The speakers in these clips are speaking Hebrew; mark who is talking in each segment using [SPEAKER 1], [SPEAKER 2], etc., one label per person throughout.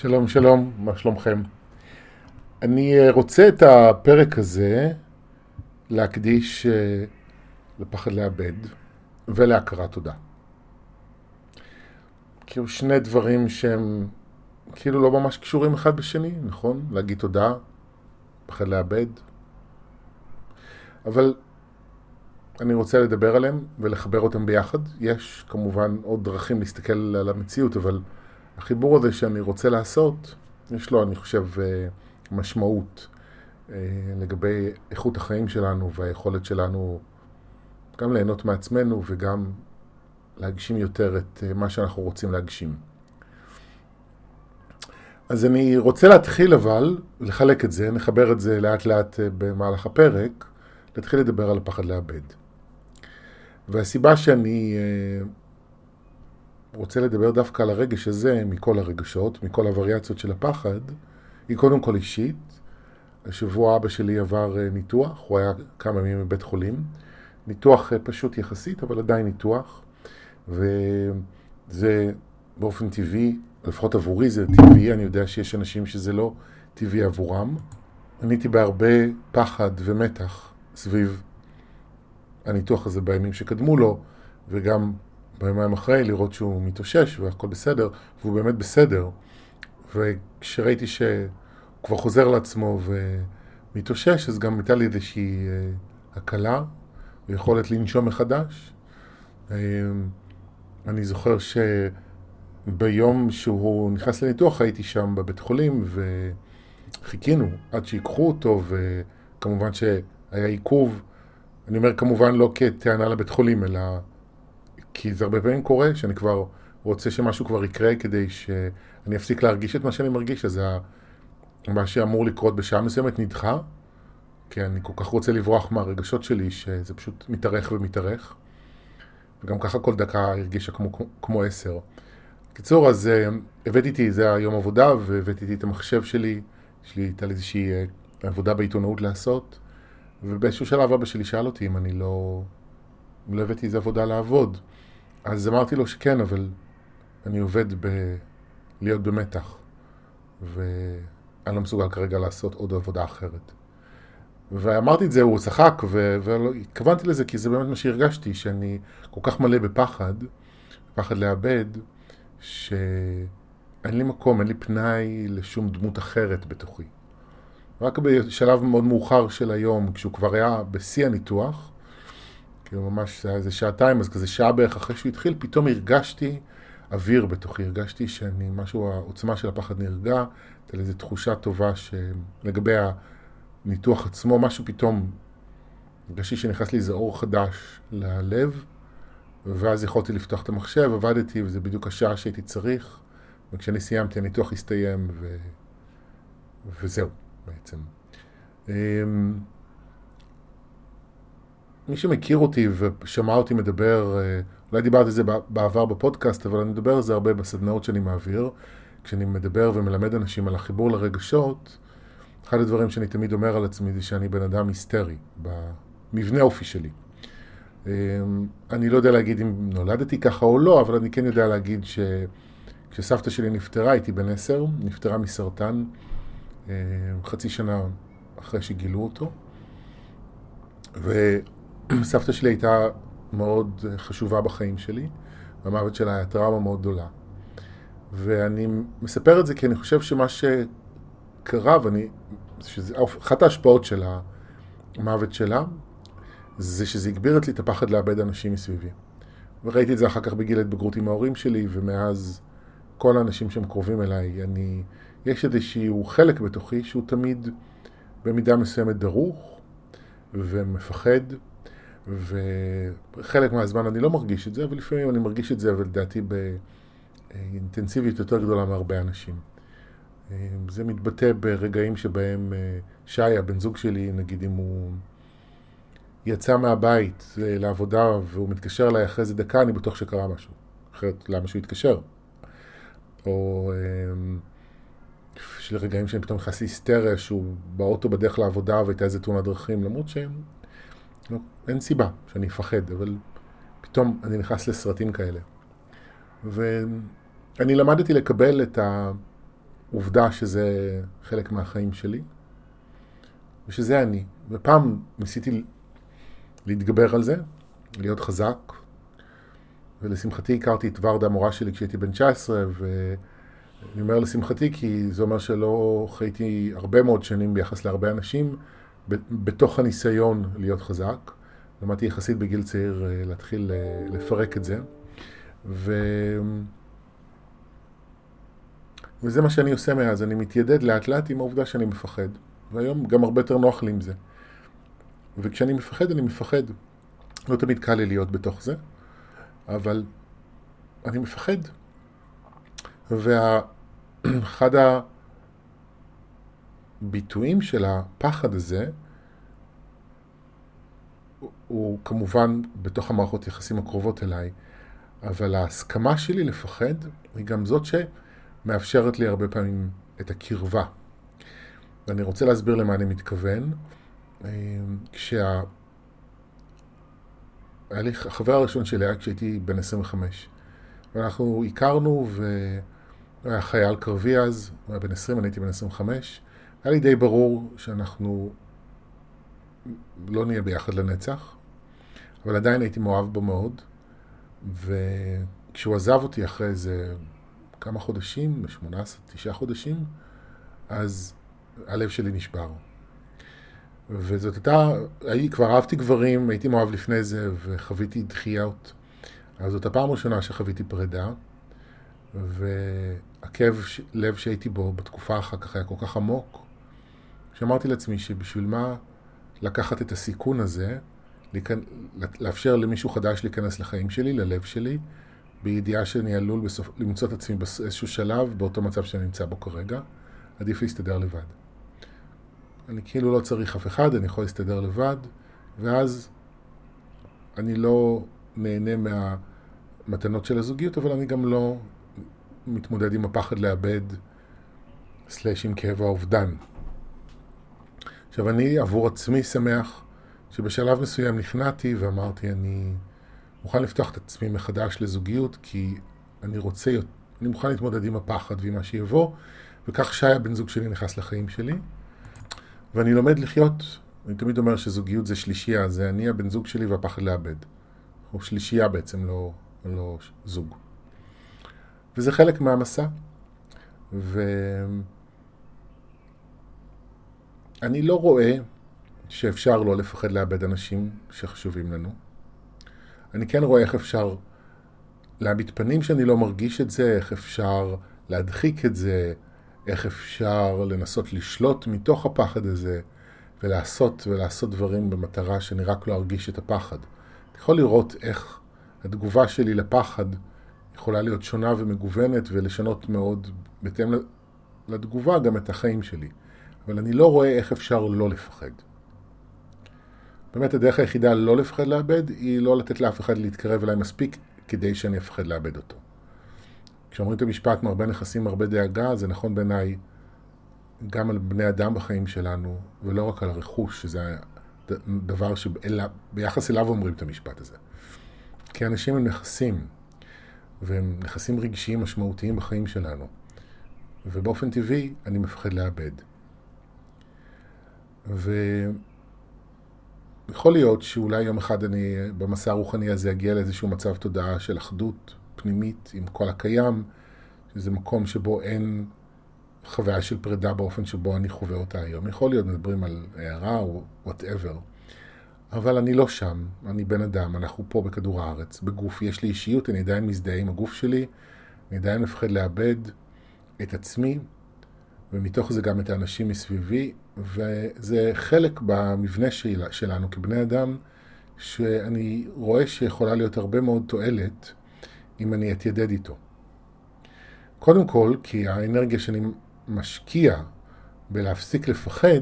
[SPEAKER 1] שלום, שלום, מה שלומכם? אני אה, רוצה את הפרק הזה להקדיש אה, לפחד לאבד ולהכרת תודה. כאילו שני דברים שהם כאילו לא ממש קשורים אחד בשני, נכון? להגיד תודה, פחד לאבד. אבל אני רוצה לדבר עליהם ולחבר אותם ביחד. יש כמובן עוד דרכים להסתכל על המציאות, אבל החיבור הזה שאני רוצה לעשות, יש לו, אני חושב, אה, משמעות אה, לגבי איכות החיים שלנו והיכולת שלנו גם ליהנות מעצמנו וגם להגשים יותר את אה, מה שאנחנו רוצים להגשים. אז אני רוצה להתחיל אבל, לחלק את זה, נחבר את זה לאט לאט במהלך הפרק, להתחיל לדבר על הפחד לאבד. והסיבה שאני רוצה לדבר דווקא על הרגש הזה מכל הרגשות, מכל הווריאציות של הפחד, היא קודם כל אישית. השבוע אבא שלי עבר אה, ניתוח, הוא היה כמה ימים בבית חולים. ניתוח אה, פשוט יחסית, אבל עדיין ניתוח. וזה באופן טבעי, לפחות עבורי זה טבעי, אני יודע שיש אנשים שזה לא טבעי עבורם. אני הייתי בהרבה פחד ומתח סביב הניתוח הזה בימים שקדמו לו, וגם ביומיים אחרי, לראות שהוא מתאושש והכל בסדר, והוא באמת בסדר. וכשראיתי שהוא כבר חוזר לעצמו ומתאושש, אז גם הייתה לי איזושהי אה, הקלה ויכולת לנשום מחדש. אה, אני זוכר שביום שהוא נכנס לניתוח הייתי שם בבית חולים וחיכינו עד שיקחו אותו וכמובן שהיה עיכוב. אני אומר כמובן לא כטענה לבית חולים אלא כי זה הרבה פעמים קורה שאני כבר רוצה שמשהו כבר יקרה כדי שאני אפסיק להרגיש את מה שאני מרגיש, אז מה שאמור לקרות בשעה מסוימת נדחה, כי אני כל כך רוצה לברוח מהרגשות שלי שזה פשוט מתארך ומתארך. וגם ככה כל דקה הרגישה כמו, כמו עשר. בקיצור, אז uh, הבאתי איתי, זה היום עבודה, והבאתי איתי את המחשב שלי, יש לי, הייתה לי איזושהי uh, עבודה בעיתונאות לעשות, ובאיזשהו שלב אבא שלי שאל אותי אם אני לא, לא הבאתי איזה עבודה לעבוד. אז אמרתי לו שכן, אבל אני עובד ב... להיות במתח, ואני לא מסוגל כרגע לעשות עוד עבודה אחרת. ואמרתי את זה, הוא צחק, והתכוונתי לזה כי זה באמת מה שהרגשתי, שאני כל כך מלא בפחד, פחד לאבד, שאין לי מקום, אין לי פנאי לשום דמות אחרת בתוכי. רק בשלב מאוד מאוחר של היום, כשהוא כבר היה בשיא הניתוח, כאילו ממש זה היה איזה שעתיים, אז כזה שעה בערך אחרי שהוא התחיל, פתאום הרגשתי אוויר בתוכי, הרגשתי שאני, משהו, העוצמה של הפחד נרגע, הייתה לי איזו תחושה טובה שלגבי הניתוח עצמו, משהו פתאום, הרגשתי שנכנס לי איזה אור חדש ללב, ואז יכולתי לפתוח את המחשב, עבדתי, וזה בדיוק השעה שהייתי צריך, וכשאני סיימתי הניתוח הסתיים, ו... וזהו בעצם. מי שמכיר אותי ושמע אותי מדבר, אה, אולי דיברתי על זה בעבר בפודקאסט, אבל אני מדבר על זה הרבה בסדנאות שאני מעביר. כשאני מדבר ומלמד אנשים על החיבור לרגשות, אחד הדברים שאני תמיד אומר על עצמי זה שאני בן אדם היסטרי, במבנה אופי שלי. אה, אני לא יודע להגיד אם נולדתי ככה או לא, אבל אני כן יודע להגיד שכשסבתא שלי נפטרה, הייתי בן עשר, נפטרה מסרטן אה, חצי שנה אחרי שגילו אותו. ו... סבתא שלי הייתה מאוד חשובה בחיים שלי, והמוות שלה היה טראומה מאוד גדולה. ואני מספר את זה כי אני חושב שמה שקרה, ואני, שזה, אחת ההשפעות של המוות שלה, זה שזה הגביר אצלי את הפחד לאבד אנשים מסביבי. וראיתי את זה אחר כך בגיל ההתבגרות עם ההורים שלי, ומאז כל האנשים שהם קרובים אליי, אני, יש איזשהו חלק בתוכי שהוא תמיד במידה מסוימת דרוך ומפחד, וחלק מהזמן אני לא מרגיש את זה, אבל לפעמים אני מרגיש את זה, אבל לדעתי באינטנסיביות יותר גדולה מהרבה אנשים. זה מתבטא ברגעים שבהם אה, שי, הבן זוג שלי, נגיד אם הוא יצא מהבית אה, לעבודה והוא מתקשר אליי אחרי איזה דקה, אני בטוח שקרה משהו. אחרת למה שהוא יתקשר? או יש לי רגעים שאני פתאום נכנס להיסטריה שהוא באוטו בדרך לעבודה והייתה איזה תאונת דרכים, למרות שהם לא, אין סיבה שאני אפחד, אבל פתאום אני נכנס לסרטים כאלה. ואני למדתי לקבל את עובדה שזה חלק מהחיים שלי, ושזה אני. ופעם ניסיתי להתגבר על זה, להיות חזק, ולשמחתי הכרתי את ורדה המורה שלי כשהייתי בן 19, ואני אומר לשמחתי כי זה אומר שלא חייתי הרבה מאוד שנים ביחס להרבה אנשים, בתוך הניסיון להיות חזק. למדתי יחסית בגיל צעיר אה, להתחיל אה, לפרק את זה. ו... וזה מה שאני עושה מאז, אני מתיידד לאט לאט עם העובדה שאני מפחד. והיום גם הרבה יותר נוח לי עם זה. וכשאני מפחד, אני מפחד. לא תמיד קל לי להיות בתוך זה, אבל אני מפחד. ואחד הביטויים של הפחד הזה, הוא כמובן בתוך המערכות יחסים הקרובות אליי, אבל ההסכמה שלי לפחד היא גם זאת שמאפשרת לי הרבה פעמים את הקרבה. ואני רוצה להסביר למה אני מתכוון. כשה... היה לי, החבר הראשון שלי היה כשהייתי בן 25. ואנחנו הכרנו, והוא היה חייל קרבי אז, הוא היה בן 20, אני הייתי בן 25. היה לי די ברור שאנחנו לא נהיה ביחד לנצח, אבל עדיין הייתי מאוהב בו מאוד. וכשהוא עזב אותי אחרי איזה כמה חודשים, 18, 9 חודשים, אז הלב שלי נשבר. וזאת הייתה, הייתי, כבר אהבתי גברים, הייתי מאוהב לפני זה וחוויתי דחיות. אז זאת הפעם הראשונה שחוויתי פרידה, והכאב לב שהייתי בו בתקופה אחר כך היה כל כך עמוק, שאמרתי לעצמי שבשביל מה לקחת את הסיכון הזה, לאפשר למישהו חדש להיכנס לחיים שלי, ללב שלי, בידיעה שאני עלול בסוף, למצוא את עצמי באיזשהו שלב באותו מצב שאני נמצא בו כרגע, עדיף להסתדר לבד. אני כאילו לא צריך אף אחד, אני יכול להסתדר לבד, ואז אני לא נהנה מהמתנות של הזוגיות, אבל אני גם לא מתמודד עם הפחד לאבד, סלש עם כאב האובדן. עכשיו, אני עבור עצמי שמח שבשלב מסוים נכנעתי ואמרתי, אני מוכן לפתוח את עצמי מחדש לזוגיות, כי אני רוצה, אני מוכן להתמודד עם הפחד ועם מה שיבוא, וכך שי הבן זוג שלי נכנס לחיים שלי. ואני לומד לחיות, אני תמיד אומר שזוגיות זה שלישייה, זה אני הבן זוג שלי והפחד לאבד. או שלישייה בעצם, לא, לא זוג. וזה חלק מהמסע. ואני לא רואה שאפשר לא לפחד לאבד אנשים שחשובים לנו. אני כן רואה איך אפשר להביט פנים שאני לא מרגיש את זה, איך אפשר להדחיק את זה, איך אפשר לנסות לשלוט מתוך הפחד הזה ולעשות ולעשות דברים במטרה שאני רק לא ארגיש את הפחד. אתה יכול לראות איך התגובה שלי לפחד יכולה להיות שונה ומגוונת ולשנות מאוד בהתאם לתגובה גם את החיים שלי. אבל אני לא רואה איך אפשר לא לפחד. באמת הדרך היחידה לא לפחד לאבד היא לא לתת לאף אחד להתקרב אליי מספיק כדי שאני אפחד לאבד אותו. כשאומרים את המשפט מהרבה נכסים, הרבה דאגה, זה נכון בעיניי גם על בני אדם בחיים שלנו, ולא רק על הרכוש, שזה דבר שביחס אליו אומרים את המשפט הזה. כי אנשים הם נכסים, והם נכסים רגשיים משמעותיים בחיים שלנו. ובאופן טבעי אני מפחד לאבד. ויכול להיות שאולי יום אחד אני במסע הרוחני הזה אגיע לאיזשהו מצב תודעה של אחדות פנימית עם כל הקיים, שזה מקום שבו אין חוויה של פרידה באופן שבו אני חווה אותה היום. יכול להיות, מדברים על הערה או whatever. אבל אני לא שם, אני בן אדם, אנחנו פה בכדור הארץ, בגוף, יש לי אישיות, אני עדיין מזדהה עם הגוף שלי, אני עדיין מפחד לאבד את עצמי, ומתוך זה גם את האנשים מסביבי, וזה חלק במבנה של, שלנו כבני אדם, שאני רואה שיכולה להיות הרבה מאוד תועלת אם אני אתיידד איתו. קודם כל, כי האנרגיה שאני משקיע בלהפסיק לפחד,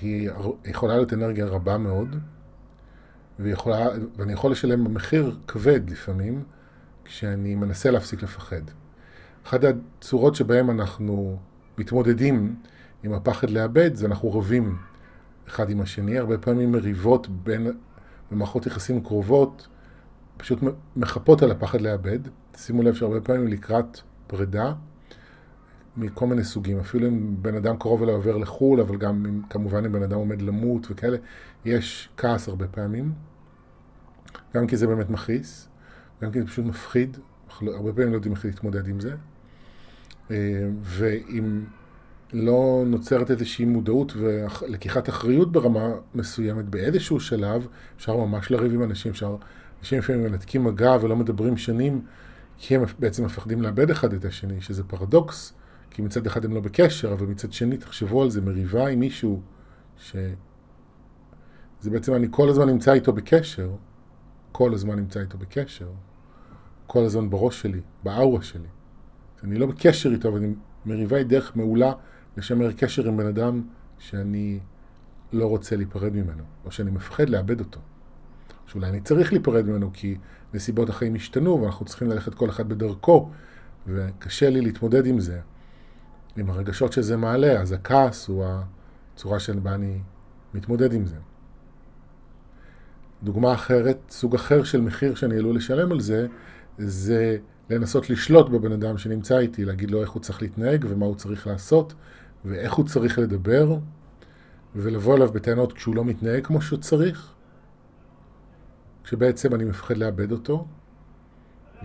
[SPEAKER 1] היא יכולה להיות אנרגיה רבה מאוד, ויכולה, ואני יכול לשלם מחיר כבד לפעמים, כשאני מנסה להפסיק לפחד. אחת הצורות שבהן אנחנו מתמודדים עם הפחד לאבד, זה אנחנו רבים אחד עם השני, הרבה פעמים מריבות בין, במערכות יחסים קרובות, פשוט מחפות על הפחד לאבד. שימו לב שהרבה פעמים לקראת פרידה, מכל מיני סוגים, אפילו אם בן אדם קרוב אליי עובר לחו"ל, אבל גם אם, כמובן אם בן אדם עומד למות וכאלה, יש כעס הרבה פעמים. גם כי זה באמת מכעיס, גם כי זה פשוט מפחיד, הרבה פעמים לא יודעים איך להתמודד עם זה. אה, ואם לא נוצרת איזושהי מודעות ולקיחת אחריות ברמה מסוימת באיזשהו שלב, אפשר ממש לריב עם אנשים, אפשר, אנשים לפעמים מנתקים מגע ולא מדברים שנים, כי הם בעצם מפחדים לאבד אחד את השני, שזה פרדוקס, כי מצד אחד הם לא בקשר, אבל מצד שני, תחשבו על זה, מריבה עם מישהו, ש... זה בעצם, אני כל הזמן נמצא איתו בקשר, כל הזמן נמצא איתו בקשר, כל הזמן בראש שלי, באאורה שלי. אני לא בקשר איתו, אבל מריבה היא דרך מעולה לשמר קשר עם בן אדם שאני לא רוצה להיפרד ממנו, או שאני מפחד לאבד אותו. שאולי אני צריך להיפרד ממנו כי נסיבות החיים השתנו ואנחנו צריכים ללכת כל אחד בדרכו, וקשה לי להתמודד עם זה, עם הרגשות שזה מעלה, אז הכעס הוא הצורה שבה אני מתמודד עם זה. דוגמה אחרת, סוג אחר של מחיר שאני עלול לשלם על זה, זה לנסות לשלוט בבן אדם שנמצא איתי, להגיד לו איך הוא צריך להתנהג ומה הוא צריך לעשות ואיך הוא צריך לדבר, ולבוא אליו בטענות כשהוא לא מתנהג כמו שהוא צריך, כשבעצם אני מפחד לאבד אותו,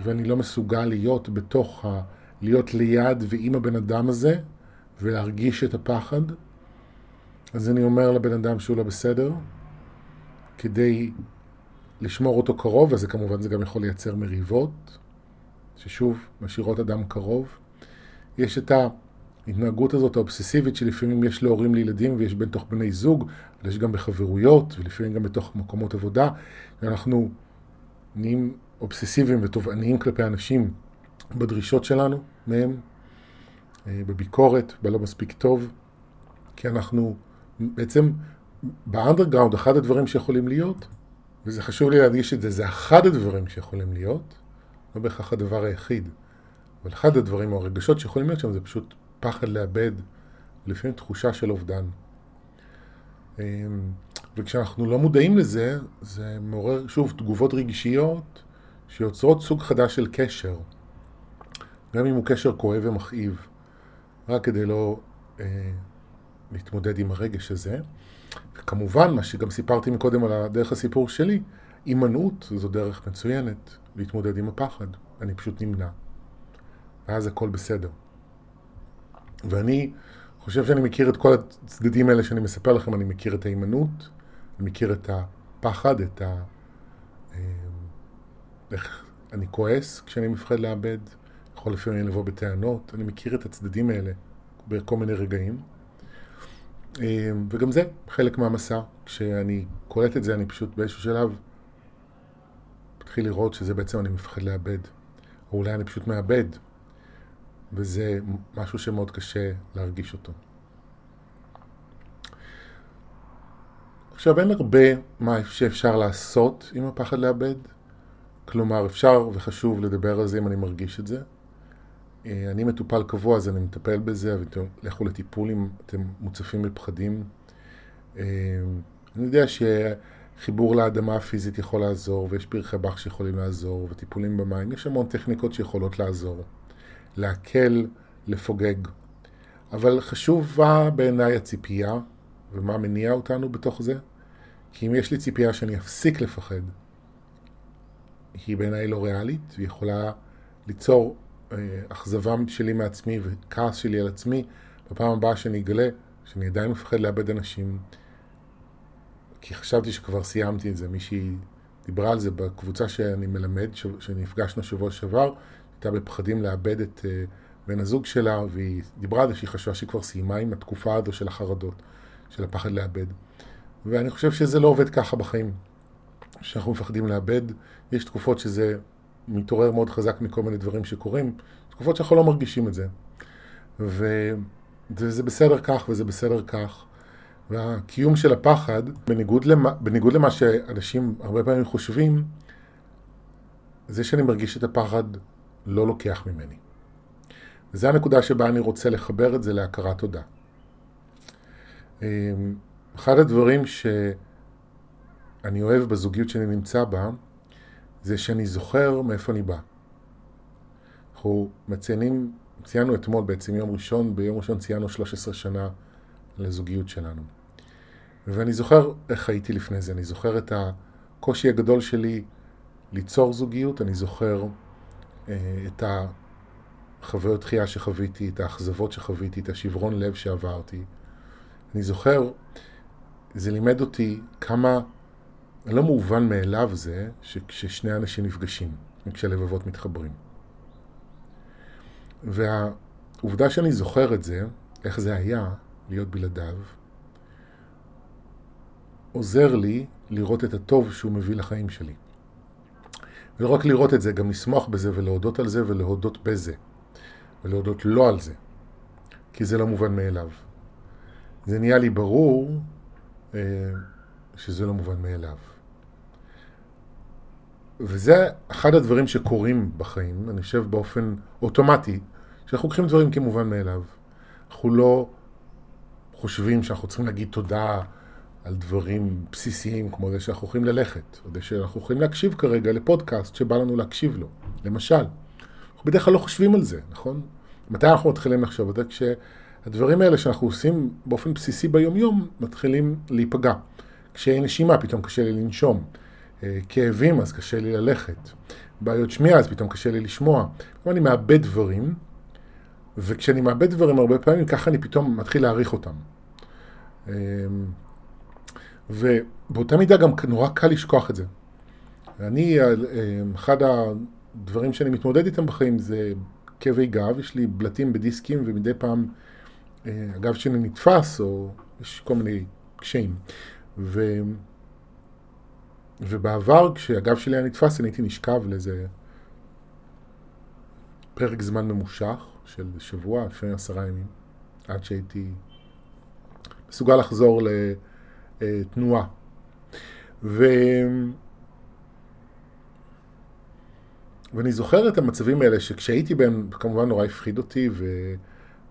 [SPEAKER 1] ואני לא מסוגל להיות בתוך ה... להיות ליד ועם הבן אדם הזה, ולהרגיש את הפחד. אז אני אומר לבן אדם שהוא לא בסדר, כדי לשמור אותו קרוב, וזה כמובן זה גם יכול לייצר מריבות, ששוב, משאירות אדם קרוב. יש את ההתנהגות הזאת האובססיבית שלפעמים יש להורים לילדים ויש בין תוך בני זוג, אבל יש גם בחברויות ולפעמים גם בתוך מקומות עבודה, ואנחנו נהיים אובססיביים ותובעניים כלפי אנשים בדרישות שלנו מהם, אה, בביקורת, בלא מספיק טוב, כי אנחנו בעצם באנדרגראונד, אחד הדברים שיכולים להיות, וזה חשוב לי להדגיש את זה, זה אחד הדברים שיכולים להיות, לא בהכרח הדבר היחיד, אבל אחד הדברים או הרגשות שיכולים להיות שם זה פשוט פחד לאבד, לפעמים תחושה של אובדן. אמ, וכשאנחנו לא מודעים לזה, זה מעורר שוב תגובות רגשיות שיוצרות סוג חדש של קשר, גם אם הוא קשר כואב ומכאיב, רק כדי לא אה, להתמודד עם הרגש הזה. וכמובן, מה שגם סיפרתי מקודם על דרך הסיפור שלי, הימנעות זו דרך מצוינת להתמודד עם הפחד. אני פשוט נמנע. ואז הכל בסדר. ואני חושב שאני מכיר את כל הצדדים האלה שאני מספר לכם, אני מכיר את ההימנעות, אני מכיר את הפחד, את ה... אה, איך אני כועס כשאני מפחד לאבד, יכול לפעמים לבוא בטענות, אני מכיר את הצדדים האלה בכל מיני רגעים. אה, וגם זה חלק מהמסע. כשאני קולט את זה, אני פשוט באיזשהו שלב מתחיל לראות שזה בעצם אני מפחד לאבד. או אולי אני פשוט מאבד, וזה משהו שמאוד קשה להרגיש אותו. עכשיו, אין הרבה מה שאפשר לעשות עם הפחד לאבד. כלומר, אפשר וחשוב לדבר על זה אם אני מרגיש את זה. אה, אני מטופל קבוע, אז אני מטפל בזה, ולכו לטיפול אם אתם מוצפים בפחדים. אה, אני יודע שחיבור לאדמה הפיזית יכול לעזור, ויש פרחי באך שיכולים לעזור, וטיפולים במים, יש המון טכניקות שיכולות לעזור. להקל, לפוגג. אבל חשובה בעיניי הציפייה, ומה מניע אותנו בתוך זה. כי אם יש לי ציפייה שאני אפסיק לפחד, היא בעיניי לא ריאלית, והיא יכולה ליצור אה, אכזבה שלי מעצמי וכעס שלי על עצמי בפעם הבאה שאני אגלה שאני עדיין מפחד לאבד אנשים, כי חשבתי שכבר סיימתי את זה. מישהי דיברה על זה בקבוצה שאני מלמד, שנפגשנו שבוע שעבר, הייתה בפחדים לאבד את אה, בן הזוג שלה, והיא דיברה על זה שהיא חשבה שהיא כבר סיימה עם התקופה הזו של החרדות, של הפחד לאבד. ואני חושב שזה לא עובד ככה בחיים. כשאנחנו מפחדים לאבד, יש תקופות שזה מתעורר מאוד חזק מכל מיני דברים שקורים, תקופות שאנחנו לא מרגישים את זה. וזה בסדר כך וזה בסדר כך. והקיום של הפחד, בניגוד למה, בניגוד למה שאנשים הרבה פעמים חושבים, זה שאני מרגיש את הפחד לא לוקח ממני. וזו הנקודה שבה אני רוצה לחבר את זה להכרת תודה. אמ, אחד הדברים שאני אוהב בזוגיות שאני נמצא בה, זה שאני זוכר מאיפה אני בא. אנחנו מציינים ציינו אתמול בעצם יום ראשון, ביום ראשון ציינו 13 שנה לזוגיות שלנו. ואני זוכר איך הייתי לפני זה, אני זוכר את הקושי הגדול שלי ליצור זוגיות, אני זוכר אה, את החוויות דחייה שחוויתי, את האכזבות שחוויתי, את השברון לב שעברתי. אני זוכר, זה לימד אותי כמה לא מובן מאליו זה שכששני אנשים נפגשים, כשהלבבות מתחברים. והעובדה שאני זוכר את זה, איך זה היה להיות בלעדיו, עוזר לי לראות את הטוב שהוא מביא לחיים שלי. ולא רק לראות את זה, גם לשמוח בזה ולהודות על זה ולהודות בזה. ולהודות לא על זה. כי זה לא מובן מאליו. זה נהיה לי ברור אה, שזה לא מובן מאליו. וזה אחד הדברים שקורים בחיים, אני חושב באופן אוטומטי, שאנחנו לוקחים דברים כמובן מאליו. אנחנו לא חושבים שאנחנו צריכים להגיד תודה על דברים בסיסיים כמו זה שאנחנו יכולים ללכת, או זה שאנחנו יכולים להקשיב כרגע לפודקאסט שבא לנו להקשיב לו, למשל. אנחנו בדרך כלל לא חושבים על זה, נכון? מתי אנחנו מתחילים לחשוב על זה? כשהדברים האלה שאנחנו עושים באופן בסיסי ביומיום מתחילים להיפגע. כשאין נשימה פתאום קשה לי לנשום. אה, כאבים אז קשה לי ללכת. בעיות שמיעה אז פתאום קשה לי לשמוע. אני מאבד דברים, וכשאני מאבד דברים הרבה פעמים ככה אני פתאום מתחיל להעריך אותם. ובאותה מידה גם נורא קל לשכוח את זה. אני, אה, אחד הדברים שאני מתמודד איתם בחיים זה כאבי גב, יש לי בלטים בדיסקים ומדי פעם אה, הגב שלי נתפס, או יש כל מיני קשיים. ו... ובעבר, כשהגב שלי היה נתפס, אני הייתי נשכב לאיזה פרק זמן ממושך של שבוע, לפעמים עשרה ימים, עד שהייתי מסוגל לחזור לתנועה. ו... ואני זוכר את המצבים האלה שכשהייתי בהם, כמובן נורא הפחיד אותי ו...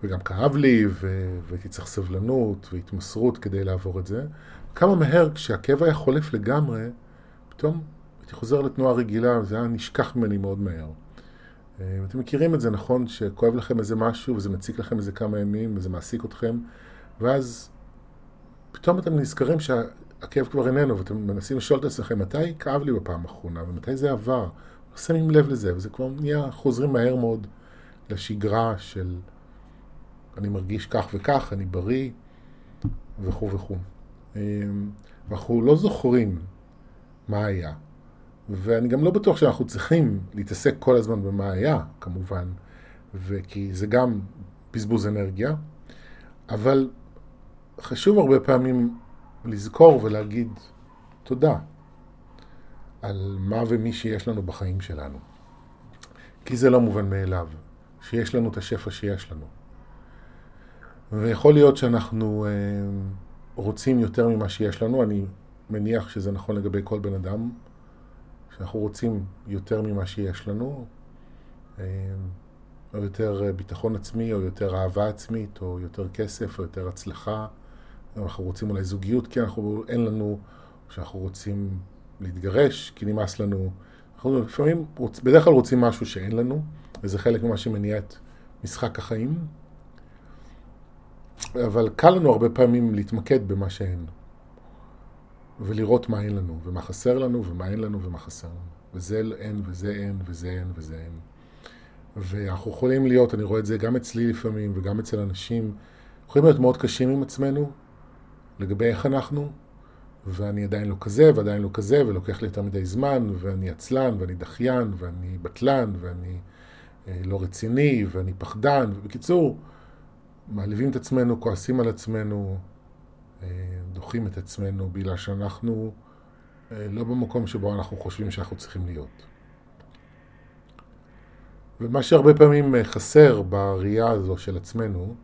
[SPEAKER 1] וגם כאב לי ו... והייתי צריך סבלנות והתמסרות כדי לעבור את זה. כמה מהר כשהכאב היה חולף לגמרי, פתאום הייתי חוזר לתנועה רגילה וזה היה נשכח ממני מאוד מהר. אה, אתם מכירים את זה, נכון? שכואב לכם איזה משהו וזה מציק לכם איזה כמה ימים וזה מעסיק אתכם ואז פתאום אתם נזכרים שהכאב כבר איננו ואתם מנסים לשאול את עצמכם מתי כאב לי בפעם האחרונה ומתי זה עבר שמים לב לזה, וזה כבר נהיה, חוזרים מהר מאוד לשגרה של אני מרגיש כך וכך, אני בריא, וכו' וכו'. אמ, ואנחנו לא זוכרים מה היה. ואני גם לא בטוח שאנחנו צריכים להתעסק כל הזמן במה היה, כמובן, וכי זה גם בזבוז אנרגיה, אבל חשוב הרבה פעמים לזכור ולהגיד תודה. על מה ומי שיש לנו בחיים שלנו. כי זה לא מובן מאליו, שיש לנו את השפע שיש לנו. ויכול להיות שאנחנו אה, רוצים יותר ממה שיש לנו, אני מניח שזה נכון לגבי כל בן אדם, שאנחנו רוצים יותר ממה שיש לנו, אה, או יותר ביטחון עצמי, או יותר אהבה עצמית, או יותר כסף, או יותר הצלחה. אנחנו רוצים אולי זוגיות, כי אנחנו, אין לנו, שאנחנו רוצים להתגרש, כי נמאס לנו. אנחנו לפעמים, רוצ, בדרך כלל רוצים משהו שאין לנו, וזה חלק ממה שמניע את משחק החיים. אבל קל לנו הרבה פעמים להתמקד במה שאין. ולראות מה אין לנו, ומה חסר לנו, ומה אין לנו, ומה חסר לנו. וזה אין, וזה אין, וזה אין, וזה אין. ואנחנו יכולים להיות, אני רואה את זה גם אצלי לפעמים, וגם אצל אנשים, יכולים להיות מאוד קשים עם עצמנו, לגבי איך אנחנו, ואני עדיין לא כזה, ועדיין לא כזה, ולוקח לי יותר מדי זמן, ואני עצלן, ואני דחיין, ואני בטלן, ואני אה, לא רציני, ואני פחדן. ובקיצור, מעליבים את עצמנו, כועסים על עצמנו, אה, דוחים את עצמנו, בגלל שאנחנו אה, לא במקום שבו אנחנו חושבים שאנחנו צריכים להיות. ומה שהרבה פעמים חסר בראייה הזו של עצמנו,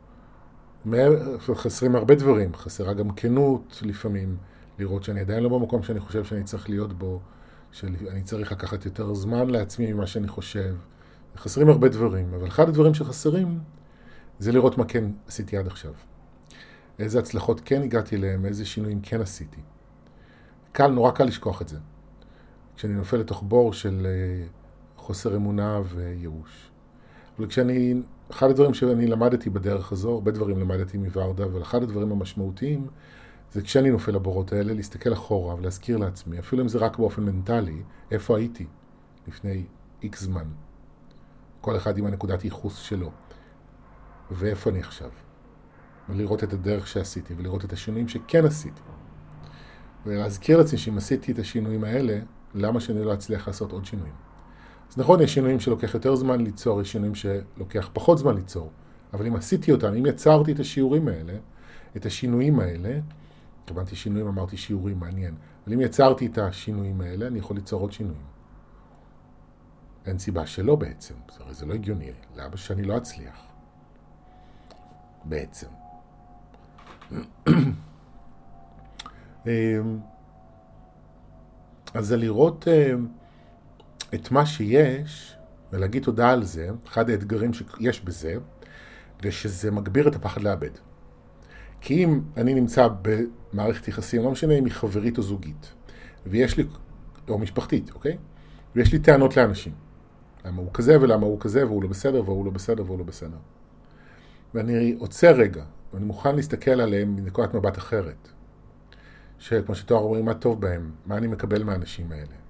[SPEAKER 1] חסרים הרבה דברים, חסרה גם כנות לפעמים. לראות שאני עדיין לא במקום שאני חושב שאני צריך להיות בו, שאני צריך לקחת יותר זמן לעצמי ממה שאני חושב. חסרים הרבה דברים, אבל אחד הדברים שחסרים זה לראות מה כן עשיתי עד עכשיו. איזה הצלחות כן הגעתי אליהם, איזה שינויים כן עשיתי. קל, נורא קל לשכוח את זה. כשאני נופל לתוך בור של אה, חוסר אמונה וייאוש. אבל כשאני, אחד הדברים שאני למדתי בדרך הזו, הרבה דברים למדתי מוורדה, אבל אחד הדברים המשמעותיים זה כשאני נופל לבורות האלה, להסתכל אחורה ולהזכיר לעצמי, אפילו אם זה רק באופן מנטלי, איפה הייתי לפני איקס זמן. כל אחד עם הנקודת ייחוס שלו. ואיפה אני עכשיו. ולראות את הדרך שעשיתי, ולראות את השינויים שכן עשיתי. ולהזכיר לעצמי שאם עשיתי את השינויים האלה, למה שאני לא אצליח לעשות עוד שינויים? אז נכון, יש שינויים שלוקח יותר זמן ליצור, יש שינויים שלוקח פחות זמן ליצור, אבל אם עשיתי אותם, אם יצרתי את השיעורים האלה, את השינויים האלה, התכוונתי שינויים, אמרתי שיעורים, מעניין, אבל אם יצרתי את השינויים האלה, אני יכול ליצור עוד שינויים. אין סיבה שלא בעצם, הרי זה לא הגיוני, למה שאני לא אצליח? בעצם. אמ, אז זה לראות אמ, את מה שיש ולהגיד תודה על זה, אחד האתגרים שיש בזה, זה שזה מגביר את הפחד לאבד. כי אם אני נמצא במערכת יחסים, לא משנה אם היא חברית או זוגית, ויש לי, או משפחתית, אוקיי? ויש לי טענות לאנשים. למה הוא כזה ולמה הוא כזה, והוא לא בסדר, והוא לא בסדר, והוא לא בסדר. ואני עוצר רגע, ואני מוכן להסתכל עליהם מנקודת מבט אחרת. שכמו שתואר אומרים, מה טוב בהם, מה אני מקבל מהאנשים האלה.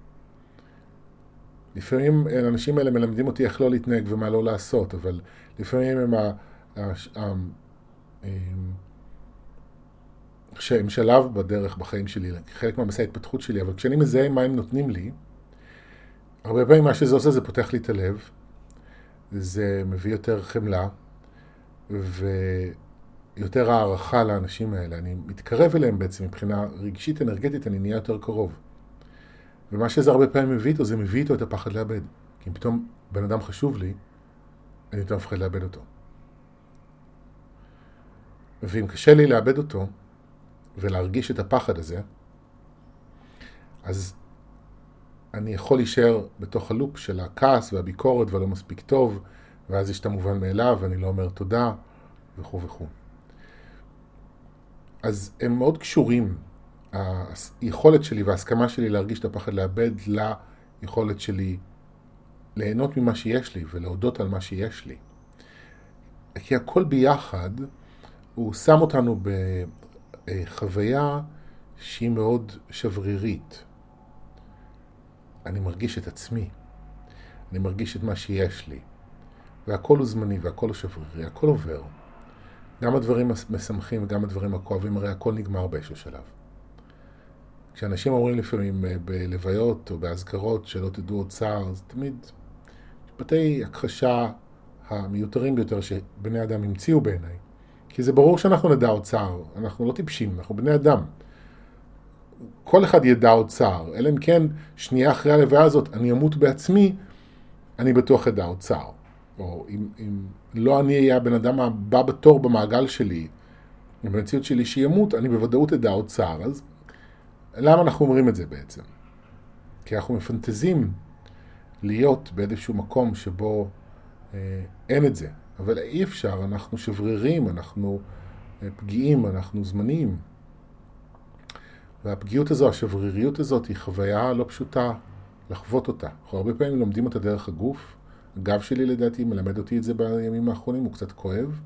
[SPEAKER 1] לפעמים האנשים האלה מלמדים אותי איך לא להתנהג ומה לא לעשות, אבל לפעמים הם, ה, ה, ה, שהם שלב בדרך בחיים שלי, חלק מהמסע ההתפתחות שלי, אבל כשאני מזהה מה הם נותנים לי, הרבה פעמים מה שזה עושה זה פותח לי את הלב, זה מביא יותר חמלה, ויותר הערכה לאנשים האלה. אני מתקרב אליהם בעצם מבחינה רגשית אנרגטית, אני נהיה יותר קרוב. ומה שזה הרבה פעמים מביא איתו, זה מביא איתו את הפחד לאבד. כי אם פתאום בן אדם חשוב לי, אני יותר מפחד לאבד אותו. ואם קשה לי לאבד אותו, ולהרגיש את הפחד הזה, אז אני יכול להישאר בתוך הלופ של הכעס והביקורת ולא מספיק טוב, ואז יש את המובן מאליו, ואני לא אומר תודה, וכו' וכו'. אז הם מאוד קשורים, היכולת שלי וההסכמה שלי להרגיש את הפחד לאבד ליכולת שלי ליהנות ממה שיש לי ולהודות על מה שיש לי. כי הכל ביחד, הוא שם אותנו בחוויה שהיא מאוד שברירית. אני מרגיש את עצמי, אני מרגיש את מה שיש לי. והכל הוא זמני והכל הוא שברירי, הכל עובר. גם הדברים המשמחים וגם הדברים הכואבים, הרי הכל נגמר באיזשהו שלב. כשאנשים אומרים לפעמים אה, בלוויות או באזכרות שלא תדעו עוד צער, זה תמיד משפטי הכחשה המיותרים ביותר שבני אדם המציאו בעיניי. כי זה ברור שאנחנו נדע עוד צער, אנחנו לא טיפשים, אנחנו בני אדם. כל אחד ידע עוד צער, אלא אם כן שנייה אחרי הלוויה הזאת אני אמות בעצמי, אני בטוח אדע עוד צער. או אם, אם לא אני אהיה הבן אדם הבא בתור במעגל שלי, במציאות שלי שימות, אני בוודאות אדע עוד צער. אז למה אנחנו אומרים את זה בעצם? כי אנחנו מפנטזים להיות באיזשהו מקום שבו אה, אין את זה. אבל אי אפשר, אנחנו שברירים, אנחנו אה, פגיעים, אנחנו זמניים. והפגיעות הזו, השבריריות הזאת, היא חוויה לא פשוטה לחוות אותה. אנחנו הרבה פעמים לומדים אותה דרך הגוף, הגב שלי לדעתי מלמד אותי את זה בימים האחרונים, הוא קצת כואב.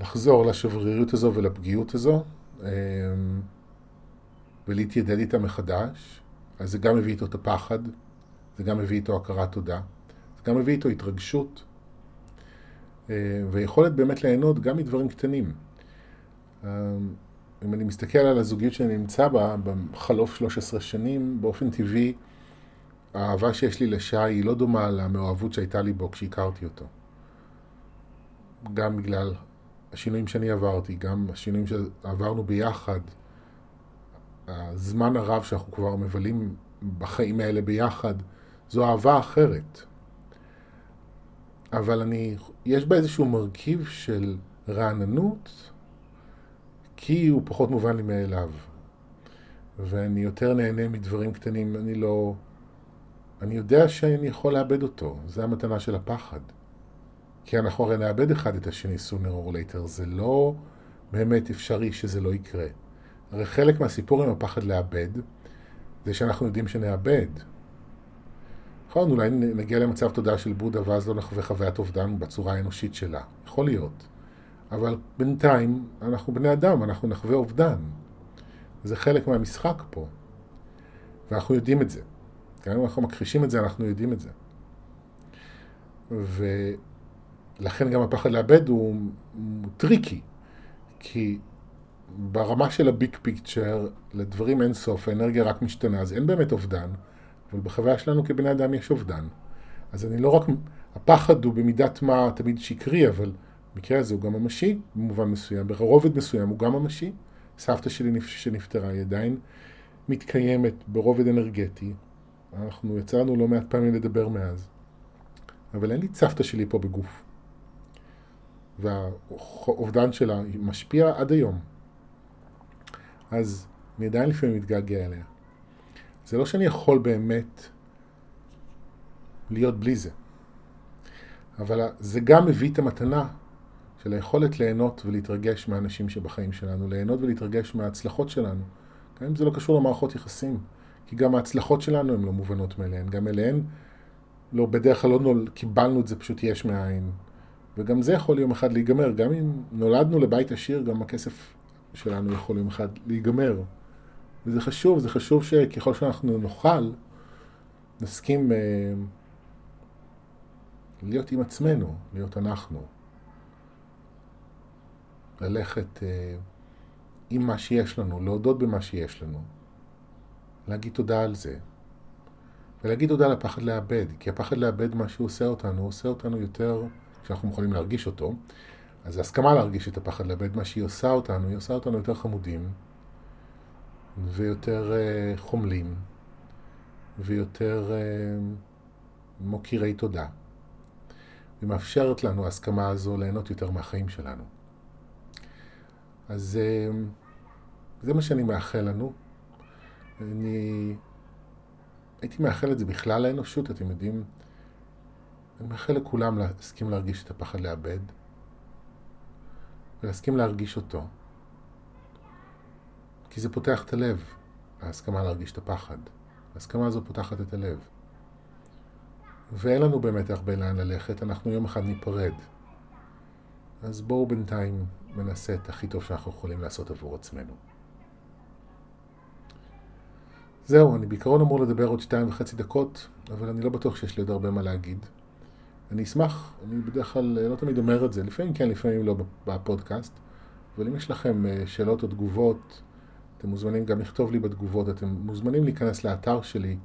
[SPEAKER 1] לחזור לשבריריות הזו ולפגיעות הזו, אמ, ולהתיידד איתה מחדש, אז זה גם מביא איתו את הפחד, זה גם מביא איתו הכרת תודה, זה גם מביא איתו התרגשות, אה, ויכולת באמת ליהנות גם מדברים קטנים. אמ, אם אני מסתכל על הזוגיות שאני נמצא בה, בחלוף 13 שנים, באופן טבעי, האהבה שיש לי לשי היא לא דומה למאוהבות שהייתה לי בו כשהכרתי אותו. גם בגלל השינויים שאני עברתי, גם השינויים שעברנו ביחד, הזמן הרב שאנחנו כבר מבלים בחיים האלה ביחד, זו אהבה אחרת. אבל אני, יש בה איזשהו מרכיב של רעננות, כי הוא פחות מובן לי מאליו. ואני יותר נהנה מדברים קטנים, אני לא... אני יודע שאני יכול לאבד אותו, זה המתנה של הפחד. כי אנחנו הרי נאבד אחד את השני sooner or later, זה לא באמת אפשרי שזה לא יקרה. הרי חלק מהסיפור עם הפחד לאבד, זה שאנחנו יודעים שנאבד. נכון, אולי נגיע למצב תודעה של בודה ואז לא נחווה חוויית אובדן בצורה האנושית שלה. יכול להיות. אבל בינתיים אנחנו בני אדם, אנחנו נחווה אובדן. זה חלק מהמשחק פה. ואנחנו יודעים את זה. גם אם אנחנו מכחישים את זה, אנחנו יודעים את זה. ולכן גם הפחד לאבד הוא, הוא tricky. כי ברמה של ה big picture, לדברים אין סוף, האנרגיה רק משתנה, אז אין באמת אובדן, אבל בחוויה שלנו כבני אדם יש אובדן. אז אני לא רק, הפחד הוא במידת מה תמיד שקרי, אבל במקרה הזה הוא גם ממשי, במובן מסוים, ברובד מסוים הוא גם ממשי. סבתא שלי שנפטרה היא עדיין מתקיימת ברובד אנרגטי. אנחנו יצרנו לא מעט פעמים לדבר מאז. אבל אין לי את סבתא שלי פה בגוף. והאובדן שלה משפיע עד היום. אז אני עדיין לפעמים מתגעגע אליה. זה לא שאני יכול באמת להיות בלי זה. אבל זה גם מביא את המתנה של היכולת ליהנות ולהתרגש מהאנשים שבחיים שלנו, ליהנות ולהתרגש מההצלחות שלנו. גם אם זה לא קשור למערכות יחסים, כי גם ההצלחות שלנו הן לא מובנות מאליהן, גם אליהן לא, בדרך כלל לא נול, קיבלנו את זה פשוט יש מאין. וגם זה יכול יום אחד להיגמר, גם אם נולדנו לבית עשיר, גם הכסף שלנו יכול יום אחד להיגמר. וזה חשוב, זה חשוב שככל שאנחנו נוכל, נסכים אה, להיות עם עצמנו, להיות אנחנו. ללכת אה, עם מה שיש לנו, להודות במה שיש לנו, להגיד תודה על זה, ולהגיד תודה לפחד לאבד, כי הפחד לאבד מה שהוא עושה אותנו, הוא עושה אותנו יותר, כשאנחנו מוכנים להרגיש אותו, אז ההסכמה להרגיש את הפחד לאבד, מה שהיא עושה אותנו, היא עושה אותנו יותר חמודים, ויותר uh, חומלים, ויותר uh, מוקירי תודה. ומאפשרת לנו ההסכמה הזו ליהנות יותר מהחיים שלנו. אז uh, זה מה שאני מאחל לנו. אני הייתי מאחל את זה בכלל לאנושות, אתם יודעים, אני מאחל לכולם להסכים להרגיש את הפחד לאבד, ולהסכים להרגיש אותו. כי זה פותח את הלב, ההסכמה להרגיש את הפחד. ההסכמה הזו פותחת את הלב. ואין לנו באמת הרבה לאן ללכת, אנחנו יום אחד ניפרד. אז בואו בינתיים ננסה את הכי טוב שאנחנו יכולים לעשות עבור עצמנו. זהו, אני בעיקרון אמור לדבר עוד שתיים וחצי דקות, אבל אני לא בטוח שיש לי עוד הרבה מה להגיד. אני אשמח, אני בדרך כלל לא תמיד אומר את זה, לפעמים כן, לפעמים לא בפודקאסט, אבל אם יש לכם אה, שאלות או תגובות, אתם מוזמנים גם לכתוב לי בתגובות, אתם מוזמנים להיכנס לאתר שלי,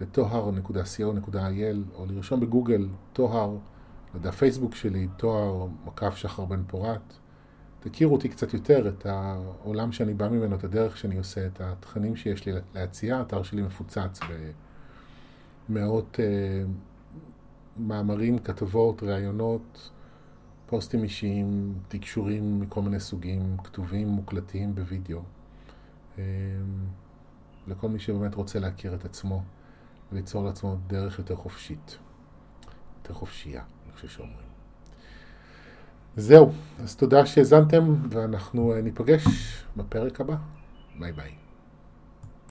[SPEAKER 1] לטוהר.co.il, או לרשום בגוגל טוהר, לדף פייסבוק שלי, טוהר מקף שחר בן פורת. תכירו אותי קצת יותר, את העולם שאני בא ממנו, את הדרך שאני עושה, את התכנים שיש לי להציע. האתר שלי מפוצץ במאות אה, מאמרים, כתבות, ראיונות, פוסטים אישיים, תקשורים מכל מיני סוגים, כתובים, מוקלטים בווידאו. אה, לכל מי שבאמת רוצה להכיר את עצמו וליצור לעצמו דרך יותר חופשית, יותר חופשייה, אני חושב שאומרים. זהו, אז תודה שהאזנתם, ואנחנו אה, ניפגש בפרק הבא. ביי ביי.